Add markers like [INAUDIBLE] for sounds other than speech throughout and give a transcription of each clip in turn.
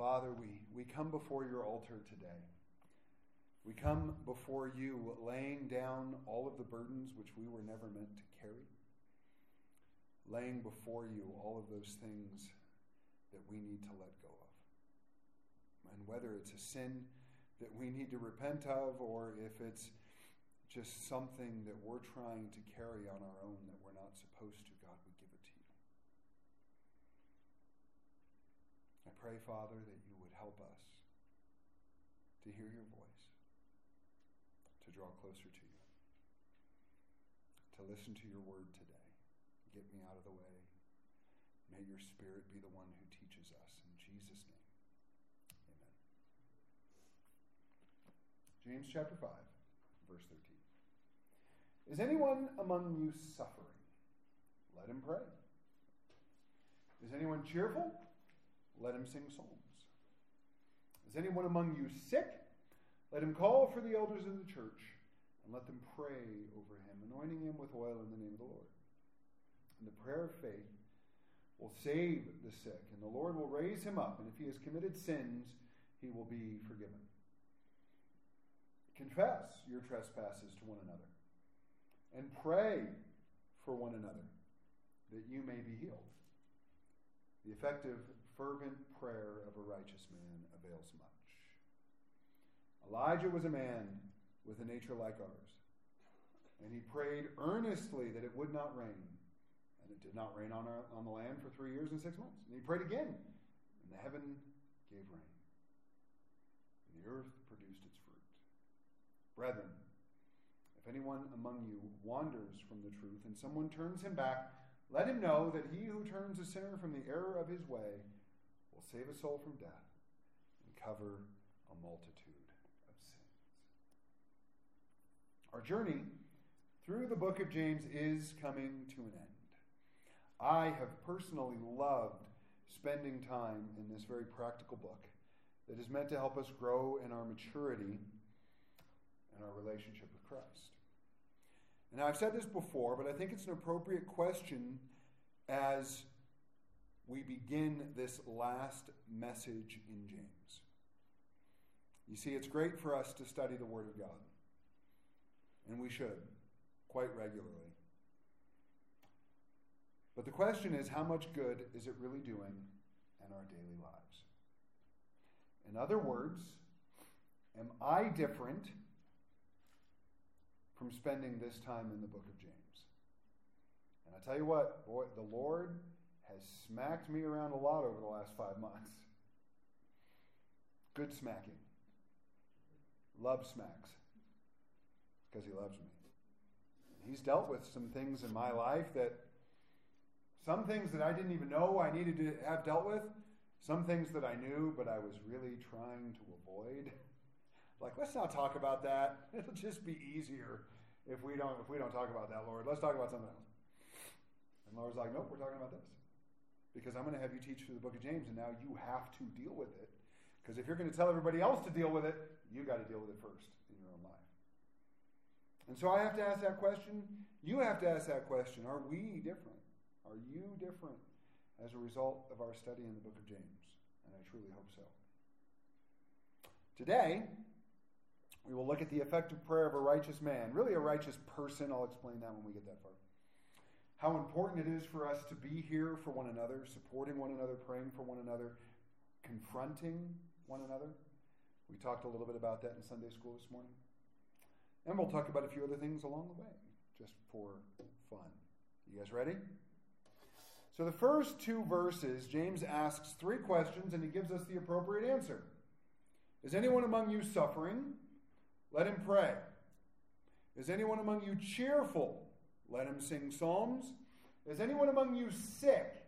Father, we, we come before your altar today. We come before you laying down all of the burdens which we were never meant to carry, laying before you all of those things that we need to let go of. And whether it's a sin that we need to repent of or if it's just something that we're trying to carry on our own that we're not supposed to, God, we give it to you. I pray, Father, that you would help us to hear your voice, to draw closer to you, to listen to your word today. Get me out of the way. May your Spirit be the one who teaches us. In Jesus' name, amen. James chapter 5, verse 13. Is anyone among you suffering? Let him pray. Is anyone cheerful? Let him sing psalms. Is anyone among you sick? Let him call for the elders of the church and let them pray over him, anointing him with oil in the name of the Lord. And the prayer of faith will save the sick, and the Lord will raise him up, and if he has committed sins, he will be forgiven. Confess your trespasses to one another, and pray for one another, that you may be healed. The effective fervent prayer of a righteous man avails much. Elijah was a man with a nature like ours, and he prayed earnestly that it would not rain. And it did not rain on, our, on the land for three years and six months. And he prayed again, and the heaven gave rain. And the earth produced its fruit. Brethren, if anyone among you wanders from the truth and someone turns him back, let him know that he who turns a sinner from the error of his way will save a soul from death and cover a multitude of sins. Our journey through the book of James is coming to an end. I have personally loved spending time in this very practical book that is meant to help us grow in our maturity and our relationship with Christ. And I've said this before, but I think it's an appropriate question as we begin this last message in James. You see, it's great for us to study the Word of God, and we should quite regularly. But the question is how much good is it really doing in our daily lives? In other words, am I different from spending this time in the book of James? And I tell you what, boy, the Lord has smacked me around a lot over the last five months. Good smacking. Love smacks. Because he loves me. He's dealt with some things in my life that, some things that I didn't even know I needed to have dealt with, some things that I knew, but I was really trying to avoid. Like, let's not talk about that. [LAUGHS] It'll just be easier if we don't if we don't talk about that, Lord. Let's talk about something else. And Lord's like, nope, we're talking about this because I'm going to have you teach through the book of James, and now you have to deal with it. Because if you're going to tell everybody else to deal with it, you got to deal with it first in your own life. And so I have to ask that question. You have to ask that question. Are we different? Are you different as a result of our study in the book of James? And I truly hope so. Today, we will look at the effective prayer of a righteous man, really a righteous person. I'll explain that when we get that far how important it is for us to be here for one another, supporting one another, praying for one another, confronting one another. We talked a little bit about that in Sunday school this morning. And we'll talk about a few other things along the way, just for fun. You guys ready? So, the first two verses, James asks three questions and he gives us the appropriate answer. Is anyone among you suffering? Let him pray. Is anyone among you cheerful? Let him sing psalms. Is anyone among you sick?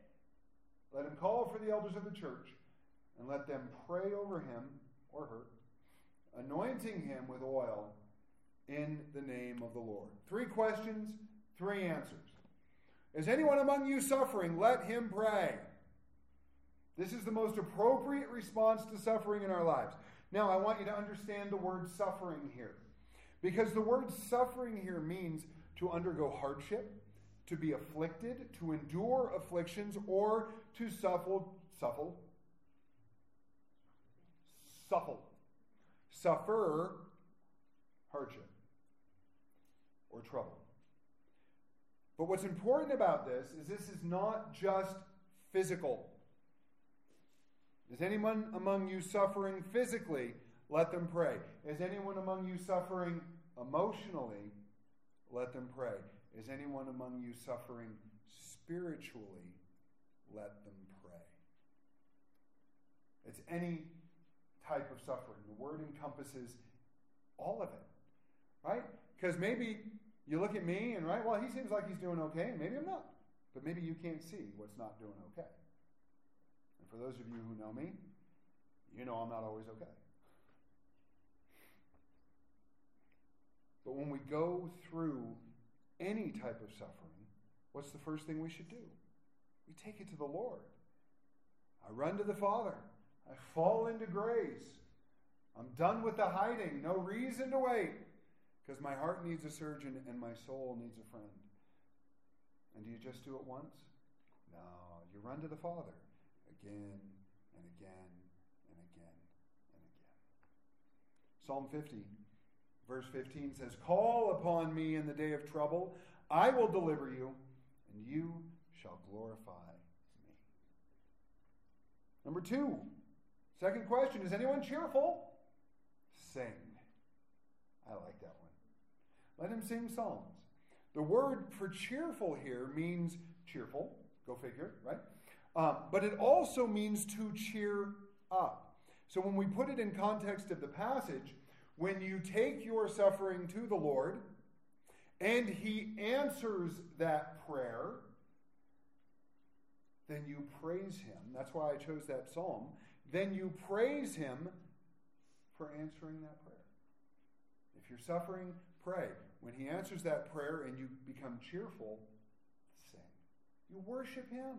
Let him call for the elders of the church and let them pray over him or her, anointing him with oil in the name of the Lord. Three questions, three answers. Is anyone among you suffering? Let him pray. This is the most appropriate response to suffering in our lives. Now, I want you to understand the word suffering here. Because the word suffering here means to undergo hardship, to be afflicted, to endure afflictions, or to suffer, suffer, Suffle. Suffer, hardship or trouble. But what's important about this is this is not just physical. Is anyone among you suffering physically? Let them pray. Is anyone among you suffering emotionally? Let them pray. Is anyone among you suffering spiritually? Let them pray. It's any type of suffering. The word encompasses all of it, right? Because maybe you look at me and, right, well, he seems like he's doing okay, and maybe I'm not. But maybe you can't see what's not doing okay. And for those of you who know me, you know I'm not always okay. But when we go through any type of suffering, what's the first thing we should do? We take it to the Lord. I run to the Father. I fall into grace. I'm done with the hiding. No reason to wait because my heart needs a surgeon and my soul needs a friend. And do you just do it once? No, you run to the Father again and again and again and again. Psalm 50, verse 15 says, Call upon me in the day of trouble. I will deliver you, and you shall glorify me. Number two, second question Is anyone cheerful? Sing. I like that one. Let him sing psalms. The word for cheerful here means cheerful. Go figure, right? Um, but it also means to cheer up. So when we put it in context of the passage, when you take your suffering to the Lord and he answers that prayer, then you praise him. That's why I chose that psalm. Then you praise him for answering that prayer. If you're suffering, pray. When he answers that prayer and you become cheerful, sing. You worship him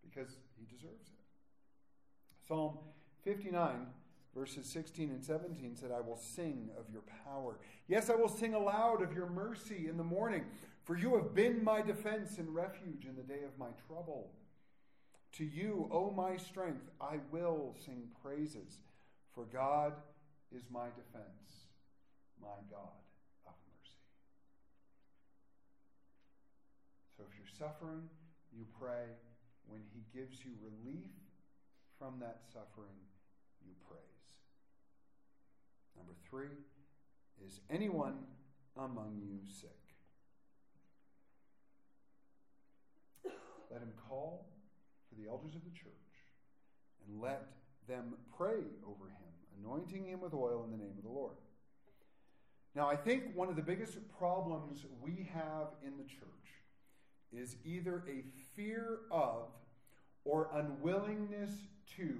because he deserves it. Psalm 59, verses 16 and 17 said, I will sing of your power. Yes, I will sing aloud of your mercy in the morning, for you have been my defense and refuge in the day of my trouble. To you, O my strength, I will sing praises, for God is my defense, my God. Of mercy. So if you're suffering, you pray. When he gives you relief from that suffering, you praise. Number three, is anyone among you sick? Let him call for the elders of the church and let them pray over him, anointing him with oil in the name of the Lord. Now, I think one of the biggest problems we have in the church is either a fear of or unwillingness to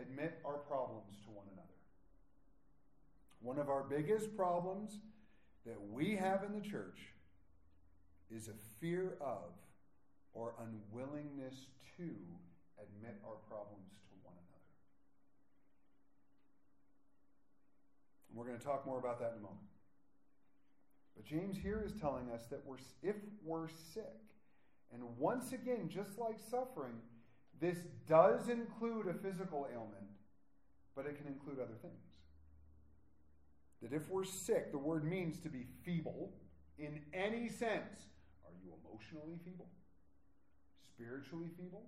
admit our problems to one another. One of our biggest problems that we have in the church is a fear of or unwillingness to admit our problems to one another. And we're going to talk more about that in a moment. But James here is telling us that we're, if we're sick, and once again, just like suffering, this does include a physical ailment, but it can include other things. That if we're sick, the word means to be feeble in any sense. Are you emotionally feeble? Spiritually feeble?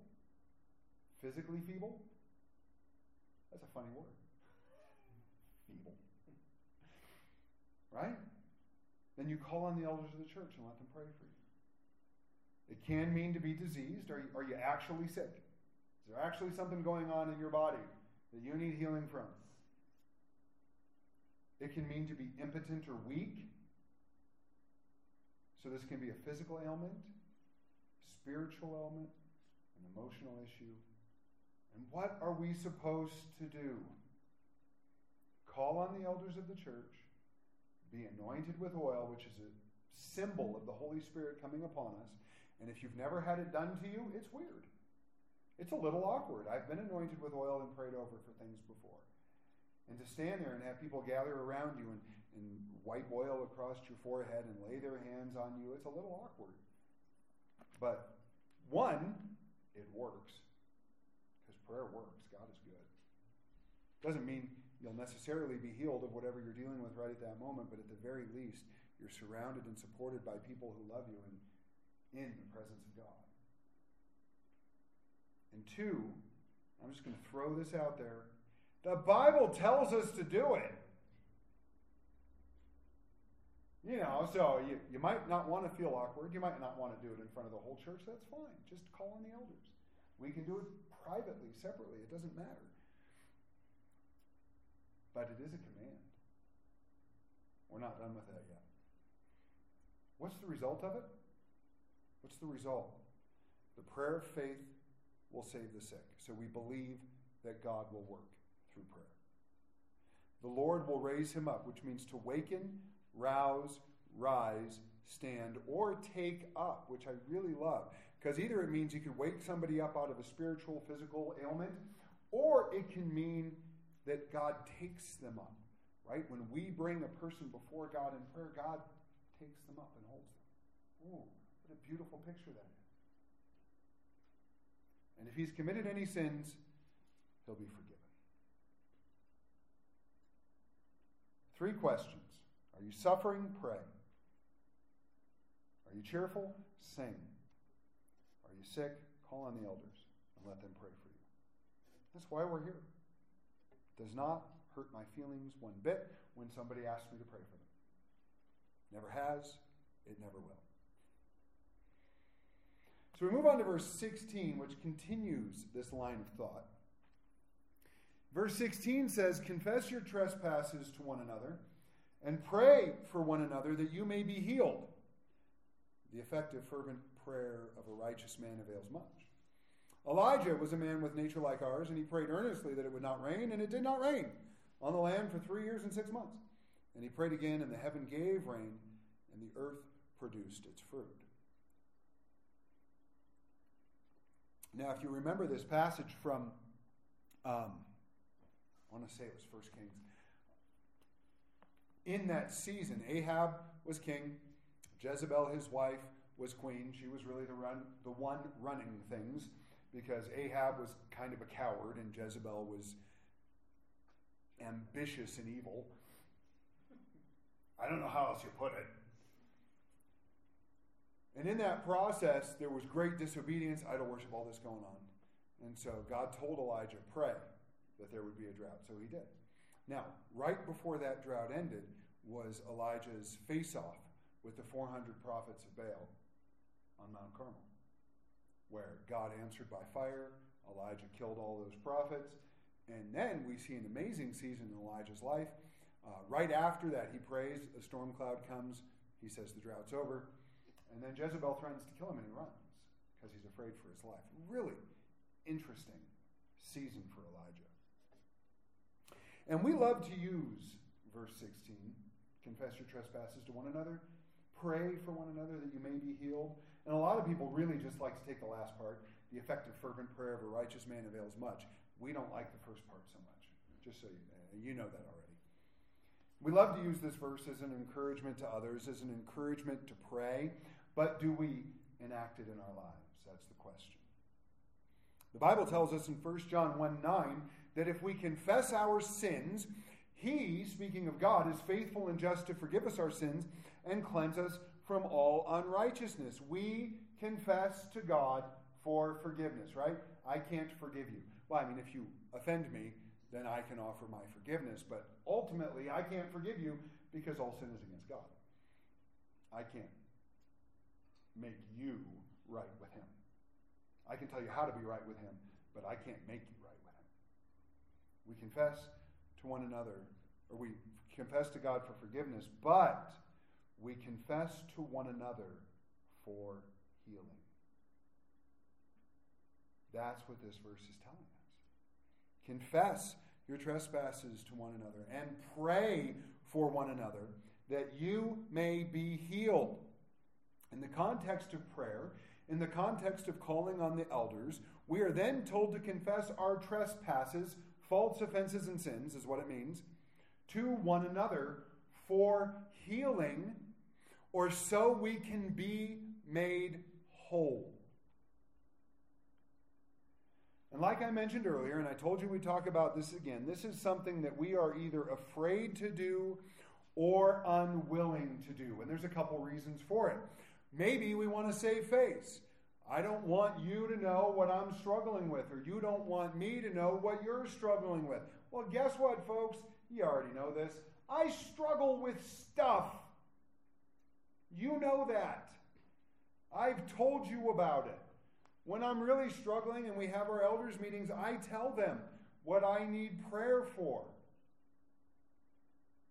Physically feeble? That's a funny word. Feeble. Right? Then you call on the elders of the church and let them pray for you. It can mean to be diseased. Are you, are you actually sick? Is there actually something going on in your body that you need healing from? It can mean to be impotent or weak. So this can be a physical ailment, spiritual ailment, an emotional issue. And what are we supposed to do? Call on the elders of the church, be anointed with oil, which is a symbol of the Holy Spirit coming upon us, and if you've never had it done to you, it's weird. It's a little awkward. I've been anointed with oil and prayed over for things before. And to stand there and have people gather around you and, and wipe oil across your forehead and lay their hands on you, it's a little awkward. But one, it works. Because prayer works. God is good. Doesn't mean you'll necessarily be healed of whatever you're dealing with right at that moment, but at the very least, you're surrounded and supported by people who love you and in the presence of God. And two, I'm just going to throw this out there. The Bible tells us to do it. You know, so you, you might not want to feel awkward. You might not want to do it in front of the whole church. That's fine. Just call on the elders. We can do it privately, separately. It doesn't matter. But it is a command. We're not done with that yet. What's the result of it? What's the result? The prayer of faith will save the sick. So we believe that God will work through prayer. The Lord will raise him up, which means to waken rouse, rise, stand, or take up, which I really love. Because either it means you can wake somebody up out of a spiritual, physical ailment, or it can mean that God takes them up, right? When we bring a person before God in prayer, God takes them up and holds them. Ooh, what a beautiful picture that is. And if he's committed any sins, he'll be forgiven. Three questions. Are you suffering? Pray. Are you cheerful? Sing. Are you sick? Call on the elders and let them pray for you. That's why we're here. It does not hurt my feelings one bit when somebody asks me to pray for them. Never has, it never will. So we move on to verse 16, which continues this line of thought. Verse 16 says, Confess your trespasses to one another and pray for one another that you may be healed. The effective, fervent prayer of a righteous man avails much. Elijah was a man with nature like ours, and he prayed earnestly that it would not rain, and it did not rain on the land for three years and six months. And he prayed again, and the heaven gave rain, and the earth produced its fruit. Now, if you remember this passage from, um, want to say it was First Kings in that season. Ahab was king, Jezebel, his wife, was queen. She was really the, run, the one running things because Ahab was kind of a coward and Jezebel was ambitious and evil. I don't know how else you put it. And in that process, there was great disobedience, idol worship, all this going on. And so God told Elijah, pray that there would be a drought. So he did. Now, right before that drought ended was Elijah's face off with the 400 prophets of Baal on Mount Carmel, where God answered by fire. Elijah killed all those prophets. And then we see an amazing season in Elijah's life. Uh, right after that, he prays, a storm cloud comes. He says the drought's over. And then Jezebel threatens to kill him, and he runs because he's afraid for his life. Really interesting season for Elijah. And we love to use verse 16 confess your trespasses to one another, pray for one another that you may be healed. And a lot of people really just like to take the last part the effective, fervent prayer of a righteous man avails much. We don't like the first part so much, just so you, you know that already. We love to use this verse as an encouragement to others, as an encouragement to pray, but do we enact it in our lives? That's the question. The Bible tells us in 1 John 1 9 that if we confess our sins, he, speaking of God, is faithful and just to forgive us our sins and cleanse us from all unrighteousness. We confess to God for forgiveness, right? I can't forgive you. Well, I mean, if you offend me, then I can offer my forgiveness. But ultimately, I can't forgive you because all sin is against God. I can't make you right with Him. I can tell you how to be right with Him, but I can't make you. We confess to one another, or we confess to God for forgiveness, but we confess to one another for healing. That's what this verse is telling us. Confess your trespasses to one another and pray for one another that you may be healed. In the context of prayer, in the context of calling on the elders, we are then told to confess our trespasses false offenses and sins, is what it means, to one another for healing, or so we can be made whole. And like I mentioned earlier, and I told you we'd talk about this again, this is something that we are either afraid to do or unwilling to do. And there's a couple reasons for it. Maybe we want to save face. I don't want you to know what I'm struggling with, or you don't want me to know what you're struggling with. Well, guess what, folks? You already know this. I struggle with stuff. You know that. I've told you about it. When I'm really struggling and we have our elders' meetings, I tell them what I need prayer for.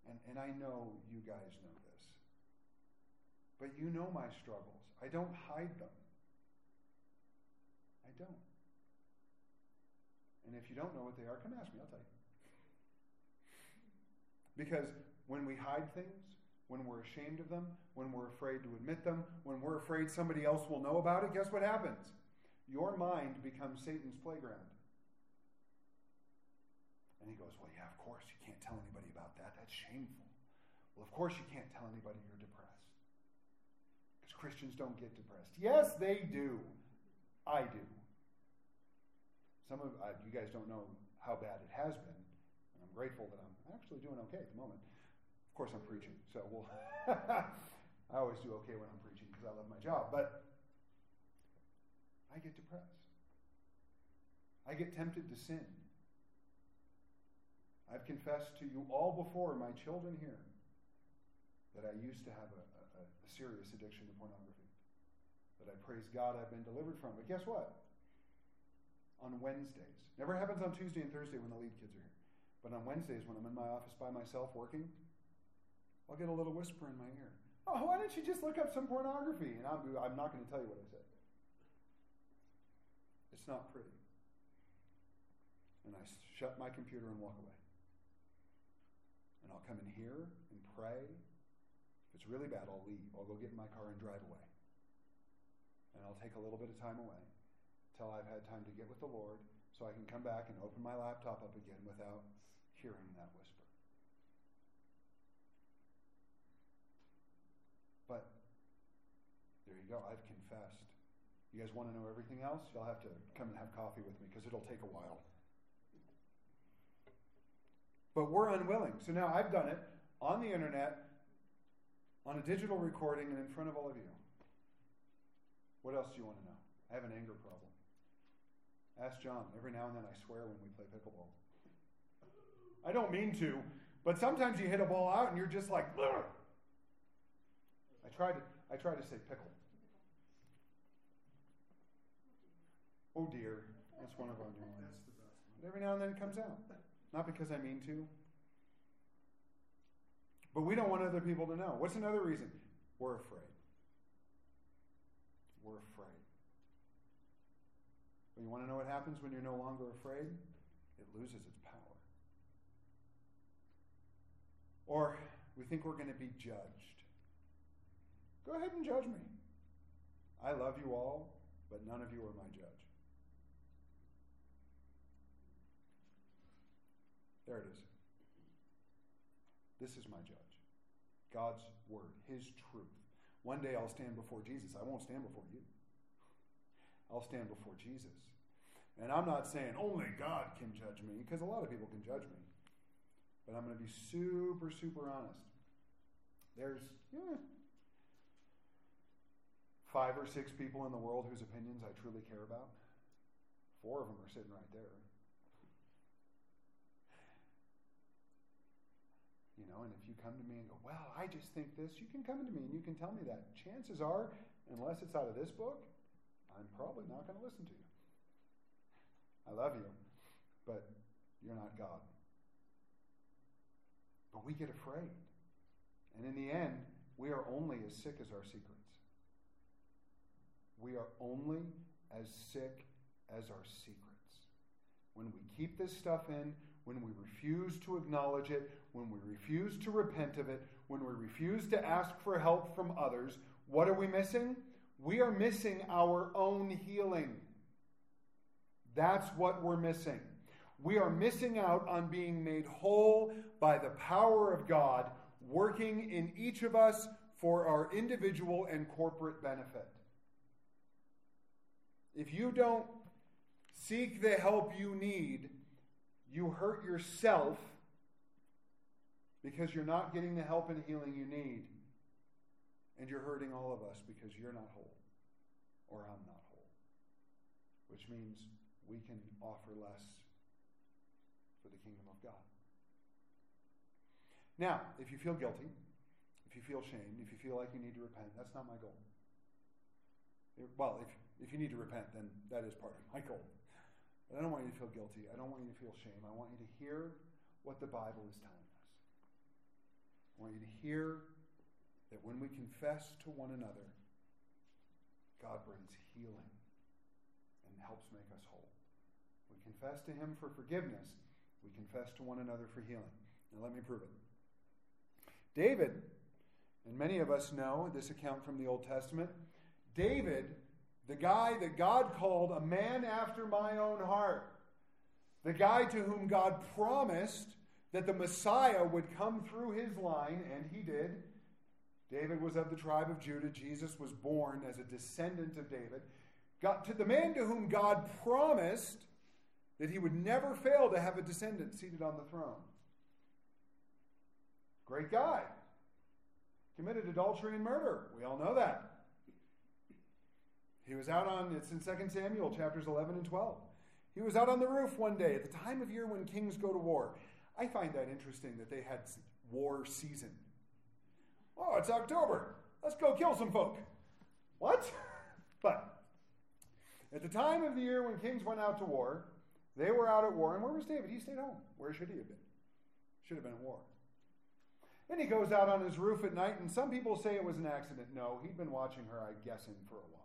And, and I know you guys know this. But you know my struggles. I don't hide them. I don't. And if you don't know what they are, come ask me, I'll tell you. Because when we hide things, when we're ashamed of them, when we're afraid to admit them, when we're afraid somebody else will know about it, guess what happens? Your mind becomes Satan's playground. And he goes, Well, yeah, of course, you can't tell anybody about that. That's shameful. Well, of course, you can't tell anybody you're depressed. Because Christians don't get depressed. Yes, they do. I do. Some of uh, you guys don't know how bad it has been. And I'm grateful that I'm actually doing okay at the moment. Of course, I'm preaching, so we'll. [LAUGHS] I always do okay when I'm preaching because I love my job. But I get depressed. I get tempted to sin. I've confessed to you all before, my children here, that I used to have a, a, a serious addiction to pornography. That I praise God I've been delivered from. But guess what? On Wednesdays, never happens on Tuesday and Thursday when the lead kids are here, but on Wednesdays when I'm in my office by myself working, I'll get a little whisper in my ear. Oh, why don't you just look up some pornography? And I'm, I'm not going to tell you what I said. It's not pretty. And I shut my computer and walk away. And I'll come in here and pray. If it's really bad, I'll leave. I'll go get in my car and drive away. And I'll take a little bit of time away till I've had time to get with the Lord so I can come back and open my laptop up again without hearing that whisper. But there you go. I've confessed. You guys want to know everything else? You'll have to come and have coffee with me because it'll take a while. But we're unwilling. So now I've done it on the internet, on a digital recording, and in front of all of you. What else do you want to know? I have an anger problem. Ask John. Every now and then I swear when we play pickleball. I don't mean to, but sometimes you hit a ball out and you're just like, Bleh! I try to I try to say pickle. Oh dear, that's one of our new ones. But every now and then it comes out. Not because I mean to. But we don't want other people to know. What's another reason? We're afraid. We're afraid. But you want to know what happens when you're no longer afraid? It loses its power. Or we think we're going to be judged. Go ahead and judge me. I love you all, but none of you are my judge. There it is. This is my judge. God's word, his truth. One day I'll stand before Jesus. I won't stand before you. I'll stand before Jesus. And I'm not saying only God can judge me, because a lot of people can judge me. But I'm going to be super, super honest. There's yeah, five or six people in the world whose opinions I truly care about. Four of them are sitting right there. You know, and if you come to me and go, well, I just think this, you can come to me and you can tell me that. Chances are, unless it's out of this book, I'm probably not going to listen to you. I love you, but you're not God. But we get afraid. And in the end, we are only as sick as our secrets. We are only as sick as our secrets. When we keep this stuff in, when we refuse to acknowledge it, when we refuse to repent of it, when we refuse to ask for help from others, what are we missing? We are missing our own healing. That's what we're missing. We are missing out on being made whole by the power of God working in each of us for our individual and corporate benefit. If you don't seek the help you need, you hurt yourself because you're not getting the help and healing you need. And you're hurting all of us because you're not whole or I'm not whole. Which means we can offer less for the kingdom of God. Now, if you feel guilty, if you feel shame, if you feel like you need to repent, that's not my goal. Well, if, if you need to repent, then that is part of my goal. But I don't want you to feel guilty. I don't want you to feel shame. I want you to hear what the Bible is telling us. I want you to hear that when we confess to one another, God brings healing and helps make us whole. We confess to Him for forgiveness. We confess to one another for healing. Now, let me prove it. David, and many of us know this account from the Old Testament, David, the guy that God called a man after my own heart, the guy to whom God promised that the Messiah would come through his line, and he did. David was of the tribe of Judah. Jesus was born as a descendant of David. God, to the man to whom God promised that he would never fail to have a descendant seated on the throne. Great guy. Committed adultery and murder. We all know that. He was out on, it's in 2 Samuel chapters 11 and 12. He was out on the roof one day at the time of year when kings go to war. I find that interesting that they had war season. Oh, it's October. Let's go kill some folk. What? [LAUGHS] But at the time of the year when kings went out to war, they were out at war. And where was David? He stayed home. Where should he have been? Should have been at war. And he goes out on his roof at night, and some people say it was an accident. No, he'd been watching her, I guess, him for a while.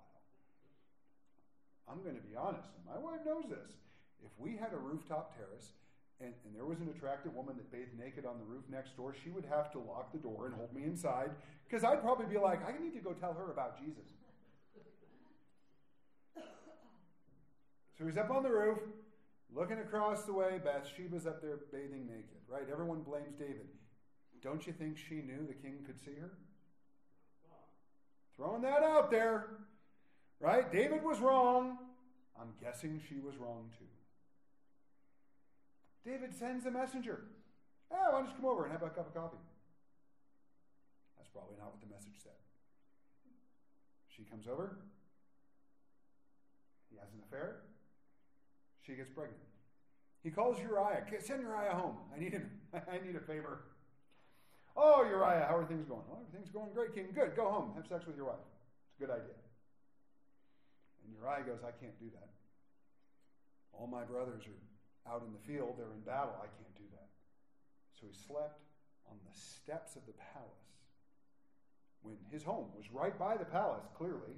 I'm going to be honest, my wife knows this. If we had a rooftop terrace and, and there was an attractive woman that bathed naked on the roof next door, she would have to lock the door and hold me inside because I'd probably be like, I need to go tell her about Jesus. So he's up on the roof, looking across the way. Bathsheba's up there bathing naked, right? Everyone blames David. Don't you think she knew the king could see her? Throwing that out there. Right? David was wrong. I'm guessing she was wrong too. David sends a messenger. Hey, why don't you come over and have a cup of coffee? That's probably not what the message said. She comes over. He has an affair. She gets pregnant. He calls Uriah. Send Uriah home. I need, him. [LAUGHS] I need a favor. Oh, Uriah, how are things going? Oh, everything's going great, King. Good. Go home. Have sex with your wife. It's a good idea. And Uriah goes, I can't do that. All my brothers are out in the field, they're in battle. I can't do that. So he slept on the steps of the palace when his home was right by the palace, clearly,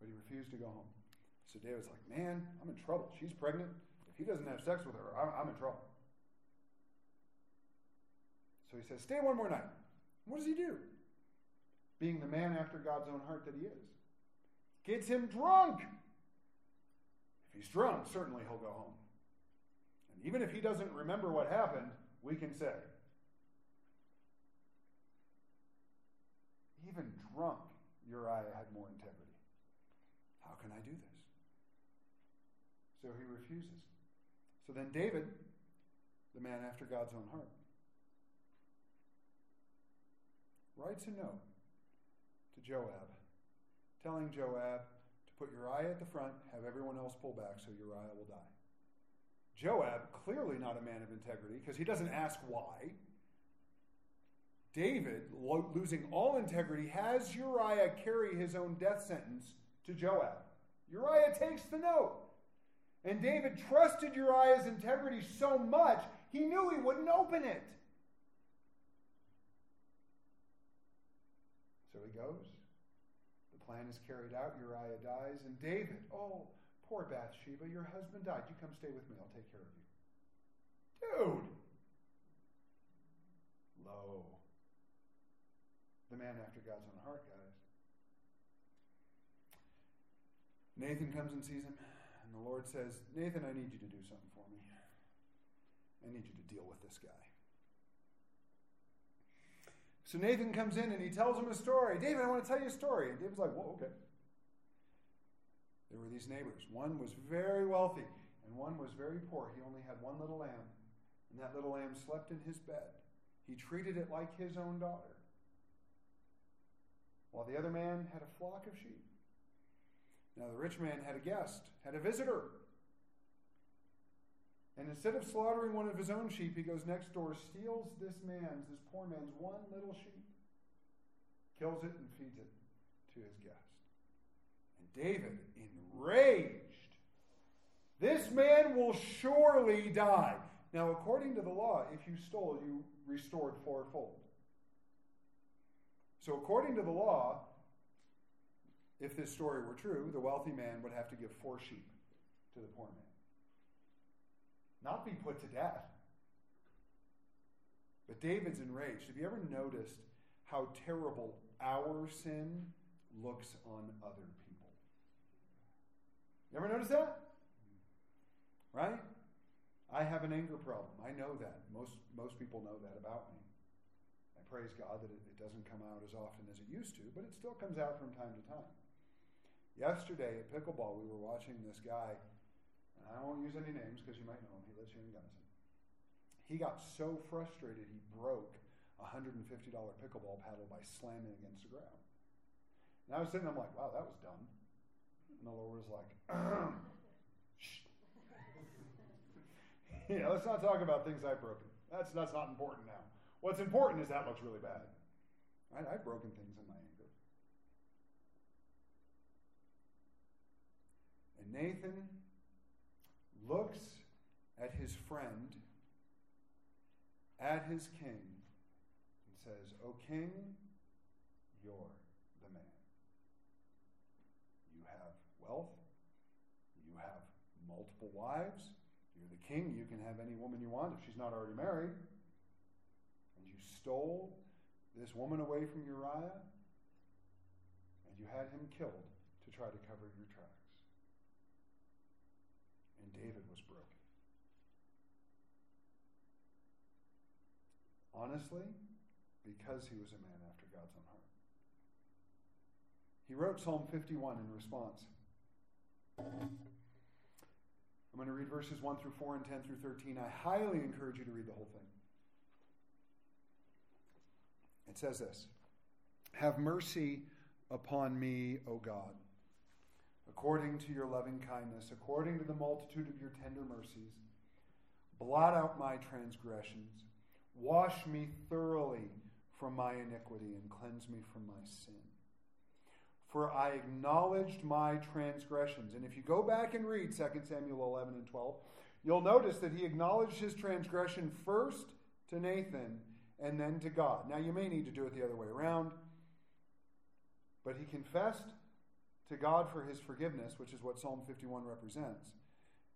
but he refused to go home. So David's like, Man, I'm in trouble. She's pregnant. If he doesn't have sex with her, I'm in trouble. So he says, Stay one more night. What does he do? Being the man after God's own heart that he is gets him drunk. He's drunk, certainly he'll go home. And even if he doesn't remember what happened, we can say, even drunk, Uriah had more integrity. How can I do this? So he refuses. So then David, the man after God's own heart, writes a note to Joab telling Joab put Uriah at the front, have everyone else pull back so Uriah will die. Joab, clearly not a man of integrity, because he doesn't ask why. David, lo- losing all integrity, has Uriah carry his own death sentence to Joab. Uriah takes the note. And David trusted Uriah's integrity so much, he knew he wouldn't open it. So he goes plan is carried out. Uriah dies, and David, oh, poor Bathsheba, your husband died. You come stay with me. I'll take care of you. Dude! Lo. The man after God's own heart, guys. Nathan comes and sees him, and the Lord says, Nathan, I need you to do something for me. I need you to deal with this guy. So Nathan comes in and he tells him a story. David, I want to tell you a story. And David's like, well, okay. There were these neighbors. One was very wealthy, and one was very poor. He only had one little lamb, and that little lamb slept in his bed. He treated it like his own daughter. While the other man had a flock of sheep. Now, the rich man had a guest, had a visitor. And instead of slaughtering one of his own sheep, he goes next door, steals this man's, this poor man's one little sheep, kills it, and feeds it to his guest. And David, enraged, this man will surely die. Now, according to the law, if you stole, you restored fourfold. So, according to the law, if this story were true, the wealthy man would have to give four sheep to the poor man, not be put to death. But David's enraged. Have you ever noticed how terrible our sin looks on other people? You ever notice that? Right? I have an anger problem. I know that. Most, most people know that about me. I praise God that it, it doesn't come out as often as it used to, but it still comes out from time to time. Yesterday at pickleball, we were watching this guy, and I won't use any names because you might know him. He lives here in Gunnison. He got so frustrated he broke a $150 pickleball paddle by slamming against the ground. And I was sitting there, I'm like, wow, that was dumb. And the Lord was like, [CLEARS THROAT] shh. [LAUGHS] yeah, let's not talk about things I've broken. That's, that's not important now. What's important is that looks really bad. Right? I've broken things in my anger. And Nathan looks at his friend, at his king, and says, O king, you're the man. You have wealth, you have multiple wives, you're the king, you can have any woman you want if she's not already married. And you stole this woman away from Uriah, and you had him killed to try to cover your tracks. And David was broken. Honestly, because he was a man after God's own heart. He wrote Psalm 51 in response. I'm going to read verses 1 through 4 and 10 through 13. I highly encourage you to read the whole thing. It says this Have mercy upon me, O God, according to your loving kindness, according to the multitude of your tender mercies. Blot out my transgressions. Wash me thoroughly from my iniquity and cleanse me from my sin. For I acknowledged my transgressions. And if you go back and read 2 Samuel 11 and 12, you'll notice that he acknowledged his transgression first to Nathan and then to God. Now, you may need to do it the other way around, but he confessed to God for his forgiveness, which is what Psalm 51 represents.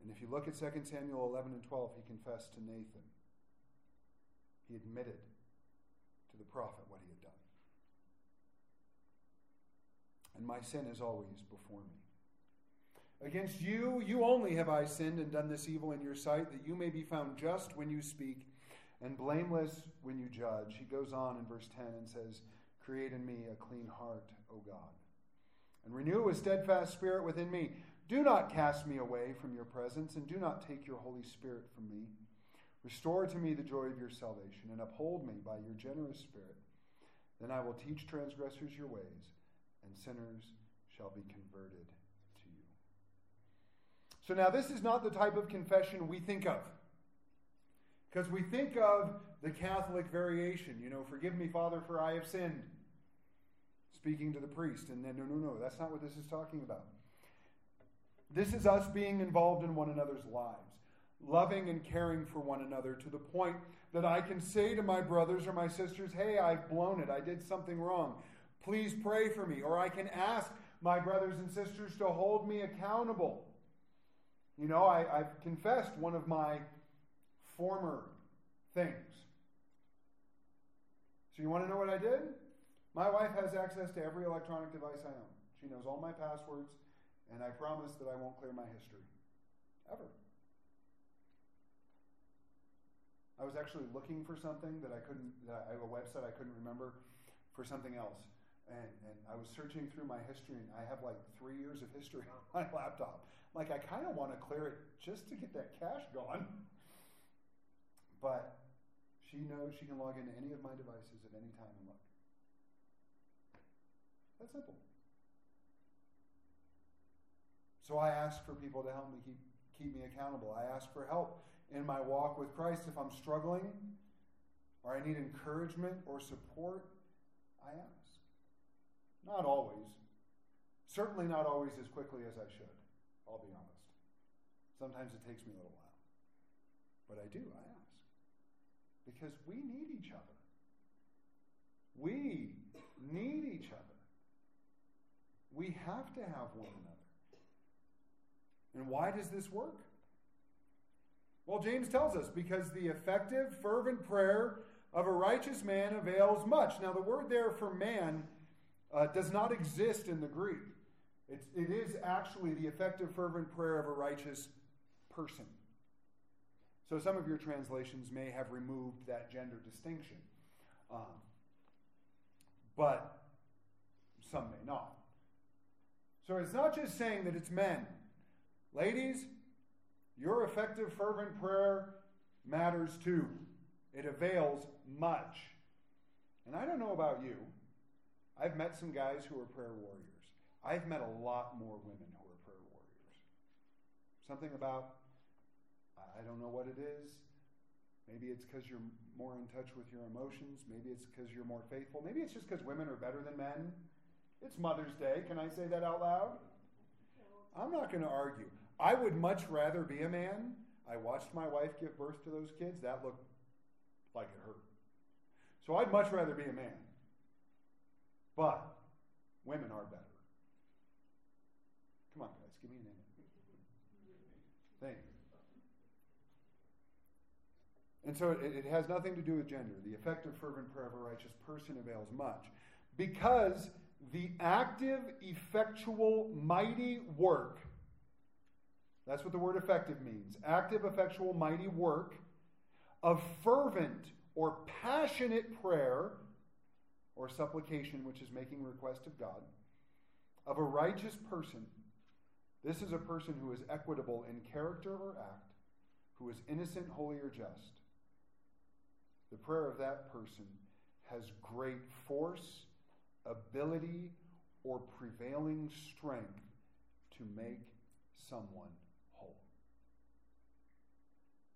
And if you look at 2 Samuel 11 and 12, he confessed to Nathan. He admitted to the prophet what he had done. And my sin is always before me. Against you, you only have I sinned and done this evil in your sight, that you may be found just when you speak and blameless when you judge. He goes on in verse 10 and says, Create in me a clean heart, O God, and renew a steadfast spirit within me. Do not cast me away from your presence, and do not take your Holy Spirit from me. Restore to me the joy of your salvation, and uphold me by your generous spirit. Then I will teach transgressors your ways, and sinners shall be converted to you. So now, this is not the type of confession we think of. Because we think of the Catholic variation, you know, forgive me, Father, for I have sinned. Speaking to the priest. And then, no, no, no, that's not what this is talking about. This is us being involved in one another's lives, loving and caring for one another to the point that I can say to my brothers or my sisters, hey, I've blown it. I did something wrong. Please pray for me. Or I can ask my brothers and sisters to hold me accountable. You know, I, have confessed one of my former things. So, you want to know what I did? My wife has access to every electronic device I own. She knows all my passwords, and I promise that I won't clear my history. Ever. I was actually looking for something that I couldn't, that a website I couldn't remember for something else. And, and I was searching through my history, and I have like three years of history [LAUGHS] on my laptop. Like, I kind of want to clear it just to get that cache gone. But she knows she can log into any of my devices at any time and look. That's simple. So I ask for people to help me keep, keep me accountable. I ask for help in my walk with Christ. If I'm struggling or I need encouragement or support, I ask. Not always. Certainly not always as quickly as I should, I'll be honest. Sometimes it takes me a little while. But I do, I ask. Because we need each other. We need each other. We have to have one another. And why does this work? Well, James tells us because the effective, fervent prayer of a righteous man avails much. Now, the word there for man uh, does not exist in the Greek. It's, it is actually the effective, fervent prayer of a righteous person. So, some of your translations may have removed that gender distinction, um, but some may not. So, it's not just saying that it's men. Ladies, your effective, fervent prayer matters too. It avails much. And I don't know about you. I've met some guys who are prayer warriors. I've met a lot more women who are prayer warriors. Something about, I don't know what it is. Maybe it's because you're more in touch with your emotions. Maybe it's because you're more faithful. Maybe it's just because women are better than men. It's Mother's Day. Can I say that out loud? I'm not going to argue. I would much rather be a man. I watched my wife give birth to those kids. That looked like it hurt. So I'd much rather be a man. But women are better. Come on, guys, give me a name. Thank you. And so it, it, has nothing to do with gender. The effective, fervent prayer of a righteous person avails much. Because the active, effectual, mighty work that's what the word effective means. Active, effectual, mighty work of fervent or passionate prayer or supplication, which is making request of God, of a righteous person. This is a person who is equitable in character or act, who is innocent, holy, or just. The prayer of that person has great force, ability, or prevailing strength to make someone whole.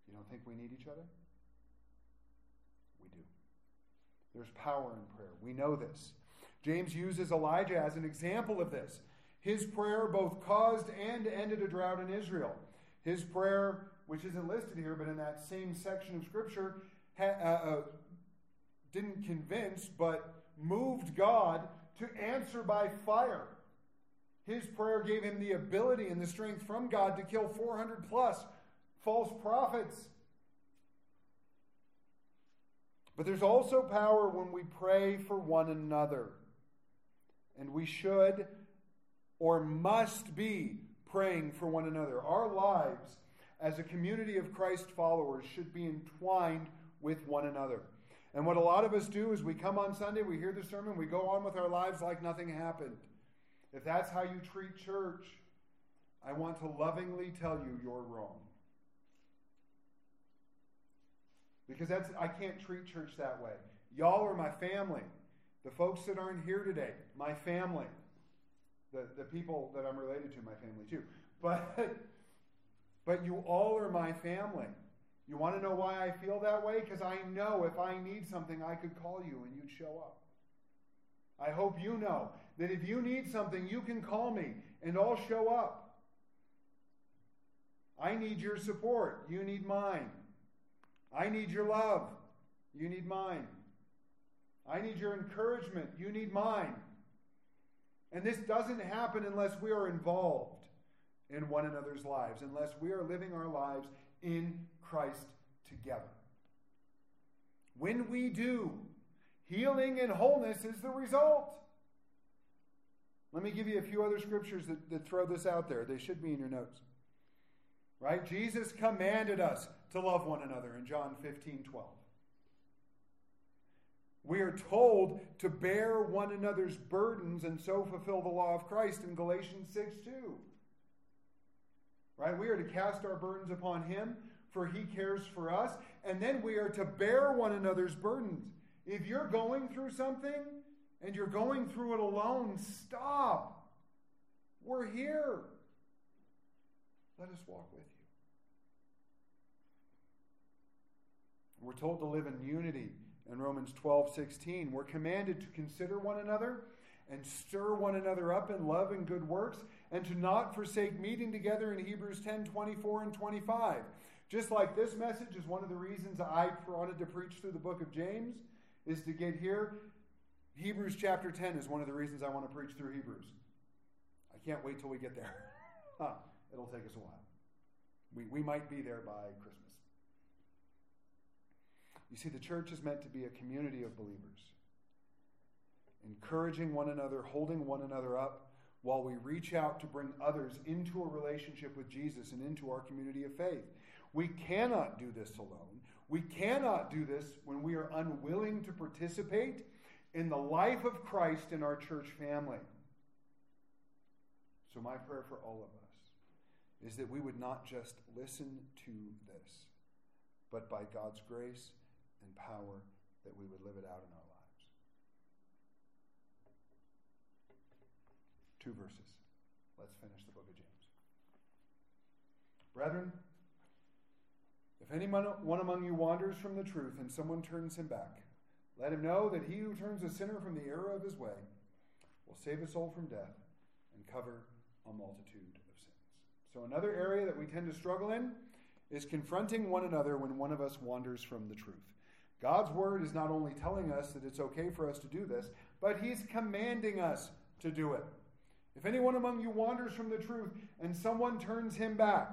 you don't think we need each other? We do. There's power in prayer. We know this. James uses Elijah as an example of this. His prayer both caused and ended a drought in Israel. His prayer, which isn't listed here, but in that same section of Scripture, ha- uh, uh, didn't convince, but moved God to answer by fire. His prayer gave him the ability and the strength from God to kill 400 plus false prophets. But there's also power when we pray for one another. And we should or must be praying for one another. Our lives as a community of Christ followers should be entwined with one another. And what a lot of us do is we come on Sunday, we hear the sermon, we go on with our lives like nothing happened. If that's how you treat church, I want to lovingly tell you you're wrong. Because that's I can't treat church that way. Y'all are my family. The folks that aren't here today, my family. The, the people that I'm related to, my family too. But [LAUGHS] but you all are my family. You want to know why I feel that way? Because I know if I need something, I could call you and you'd show up. I hope you know that if you need something, you can call me and I'll show up. I need your support. You need mine. I need your love. You need mine. I need your encouragement. You need mine. And this doesn't happen unless we are involved in one another's lives, unless we are living our lives in Christ together. When we do, healing and wholeness is the result. Let me give you a few other scriptures that, that throw this out there. They should be in your notes. Right? Jesus commanded us to love one another in John 15 12. We are told to bear one another's burdens and so fulfill the law of Christ in Galatians 6 2. Right? We are to cast our burdens upon Him, for He cares for us. And then we are to bear one another's burdens. If you're going through something and you're going through it alone, stop. We're here. Let us walk with you. We're told to live in unity in Romans 12 16. We're commanded to consider one another and stir one another up in love and good works, and to not forsake meeting together in Hebrews 10 24 and 25. Just like this message is one of the reasons I wanted to preach through the book of James, is to get here. Hebrews chapter 10 is one of the reasons I want to preach through Hebrews. I can't wait till we get there. [LAUGHS] It'll take us a while. We, we might be there by Christmas. You see, the church is meant to be a community of believers, encouraging one another, holding one another up, while we reach out to bring others into a relationship with Jesus and into our community of faith. We cannot do this alone. We cannot do this when we are unwilling to participate in the life of Christ in our church family. So, my prayer for all of us is that we would not just listen to this, but by God's grace and power that we would live it out in our lives. Two verses. Let's finish the book of James. Brethren, if anyone among you wanders from the truth and someone turns him back, let him know that he who turns a sinner from the error of his way will save a soul from death and cover a multitude of sins. So, another area that we tend to struggle in is confronting one another when one of us wanders from the truth. God's word is not only telling us that it's okay for us to do this, but he's commanding us to do it. If anyone among you wanders from the truth and someone turns him back,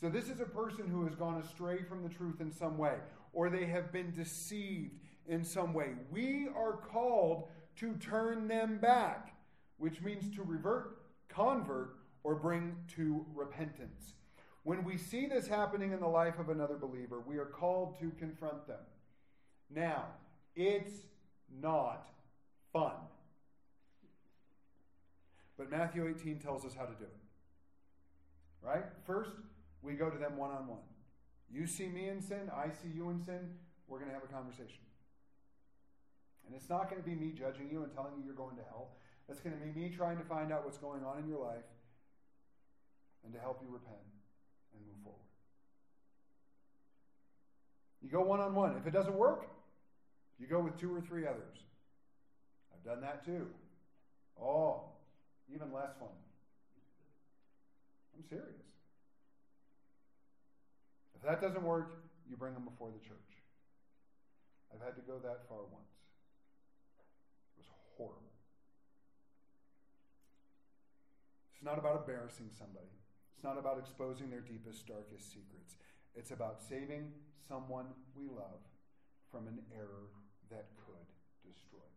so this is a person who has gone astray from the truth in some way, or they have been deceived in some way. We are called to turn them back, which means to revert, convert, or bring to repentance. When we see this happening in the life of another believer, we are called to confront them. Now, it's not fun. But Matthew 18 tells us how to do it. Right? First, we go to them one on one. You see me in sin, I see you in sin, we're going to have a conversation. And it's not going to be me judging you and telling you you're going to hell. It's going to be me trying to find out what's going on in your life and to help you repent and move forward. You go one on one. If it doesn't work, you go with two or three others. I've done that too. Oh, even less fun. I'm serious. If that doesn't work, you bring them before the church. I've had to go that far once. It was horrible. It's not about embarrassing somebody. It's not about exposing their deepest, darkest secrets. It's about saving someone we love from an error that could destroy.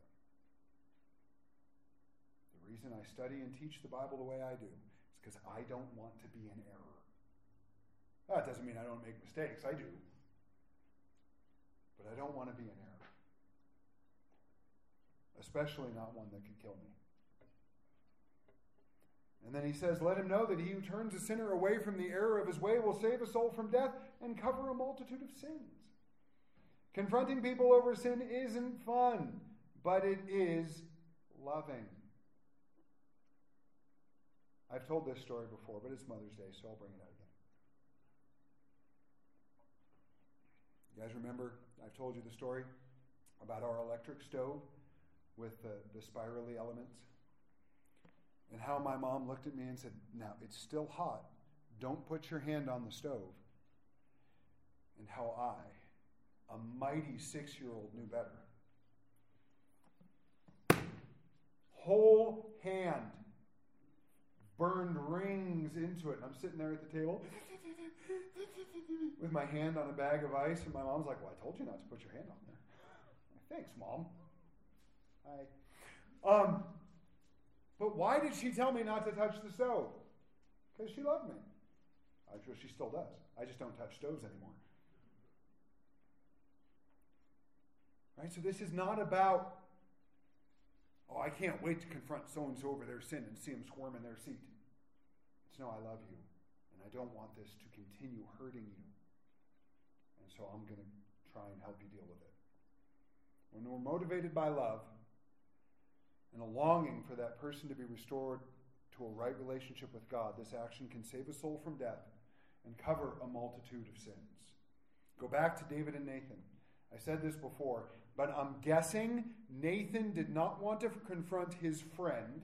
The reason I study and teach the Bible the way I do is because I don't want to be in error. That doesn't mean I don't make mistakes, I do. But I don't want to be in error, especially not one that could kill me. And then he says, Let him know that he who turns a sinner away from the error of his way will save a soul from death and cover a multitude of sins. Confronting people over sin isn't fun, but it is loving. I've told this story before, but it's Mother's Day, so I'll bring it out again. You guys remember I've told you the story about our electric stove with the, the spirally elements? And how my mom looked at me and said, Now, it's still hot. Don't put your hand on the stove. And how I, a mighty six year old knew better. Whole hand burned rings into it. And I'm sitting there at the table with my hand on a bag of ice, and my mom's like, Well, I told you not to put your hand on there. Thanks, Mom. Hi. Um, but why did she tell me not to touch the stove? Because she loved me. I'm sure she still does. I just don't touch stoves anymore. Right? So this is not about, oh, I can't wait to confront so and so over their sin and see them squirm in their seat. It's no, I love you, and I don't want this to continue hurting you. And so I'm going to try and help you deal with it. When we're motivated by love and a longing for that person to be restored to a right relationship with God, this action can save a soul from death and cover a multitude of sins. Go back to David and Nathan. I said this before, but I'm guessing Nathan did not want to confront his friend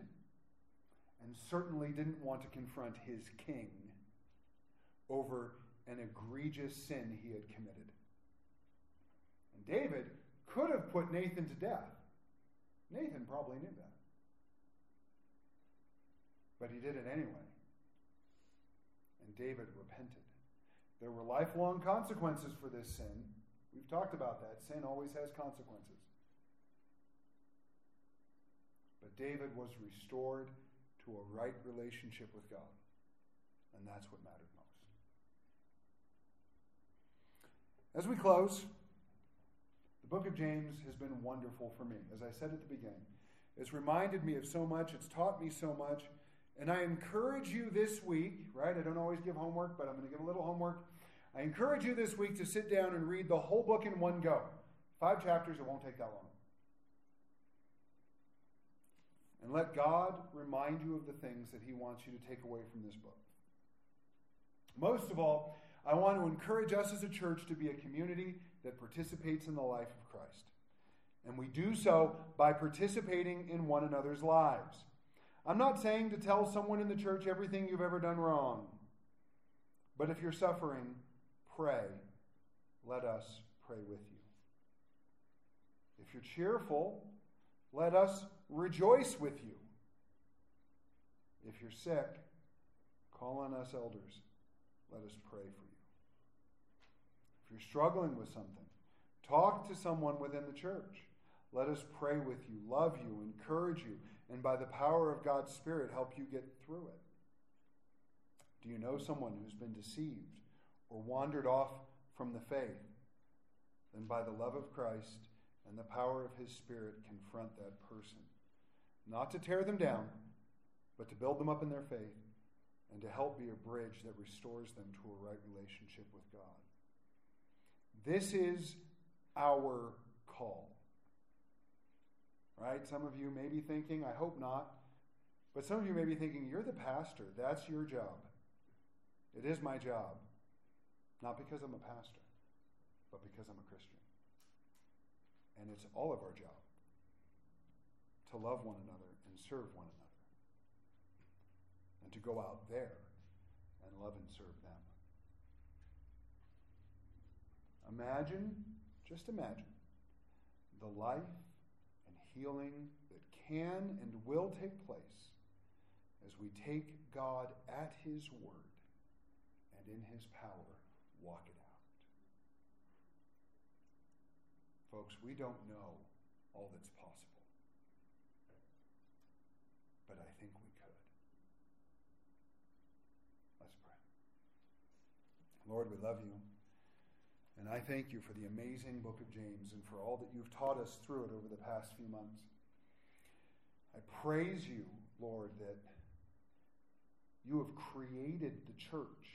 and certainly didn't want to confront his king over an egregious sin he had committed. And David could have put Nathan to death. Nathan probably knew that. But he did it anyway. And David repented. There were lifelong consequences for this sin. We've talked about that. Sin always has consequences. But David was restored to a right relationship with God. And that's what mattered most. As we close, the book of James has been wonderful for me. As I said at the beginning, it's reminded me of so much, it's taught me so much. And I encourage you this week, right? I don't always give homework, but I'm going to give a little homework. I encourage you this week to sit down and read the whole book in one go. Five chapters, it won't take that long. And let God remind you of the things that He wants you to take away from this book. Most of all, I want to encourage us as a church to be a community that participates in the life of Christ. And we do so by participating in one another's lives. I'm not saying to tell someone in the church everything you've ever done wrong. But if you're suffering, pray. Let us pray with you. If you're cheerful, let us rejoice with you. If you're sick, call on us elders. Let us pray for you. If you're struggling with something, talk to someone within the church. Let us pray with you, love you, encourage you, and by the power of God's Spirit, help you get through it? Do you know someone who's been deceived or wandered off from the faith? Then, by the love of Christ and the power of His Spirit, confront that person. Not to tear them down, but to build them up in their faith and to help be a bridge that restores them to a right relationship with God. This is our call. Right? Some of you may be thinking, I hope not, but some of you may be thinking, you're the pastor. That's your job. It is my job. Not because I'm a pastor, but because I'm a Christian. And it's all of our job to love one another and serve one another. And to go out there and love and serve them. Imagine, just imagine, the life and healing that can and will take place as we take God at His word and in His power walk it out. Folks, we don't know all that's possible, but I think we could. Let's pray. Lord, we love you. And I thank you for the amazing book of James and for all that you've taught us through it over the past few months. I praise you, Lord, that you have created the church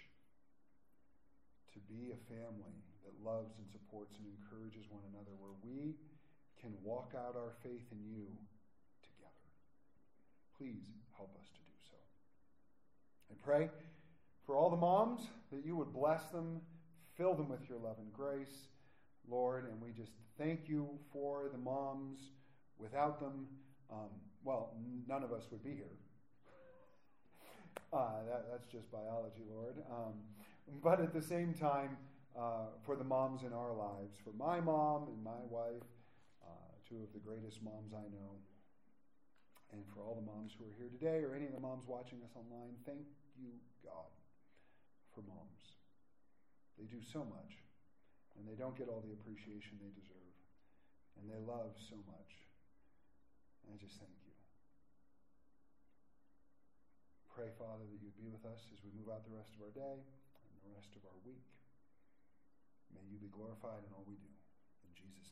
to be a family that loves and supports and encourages one another, where we can walk out our faith in you. Please help us to do so. I pray for all the moms that you would bless them Fill them with your love and grace, Lord. And we just thank you for the moms. Without them, um, well, none of us would be here. [LAUGHS] Uh, that, that's just biology, Lord. Um, but at the same time, uh, for the moms in our lives, for my mom and my wife, uh, two of the greatest moms I know, and for all the moms who are here today or any of the moms watching us online, thank you, God, for moms. They do so much, and they don't get all the appreciation they deserve. And they love so much. And I just thank you. Pray, Father, that you'd be with us as we move out the rest of our day and the rest of our week. May you be glorified in all we do. In Jesus' name.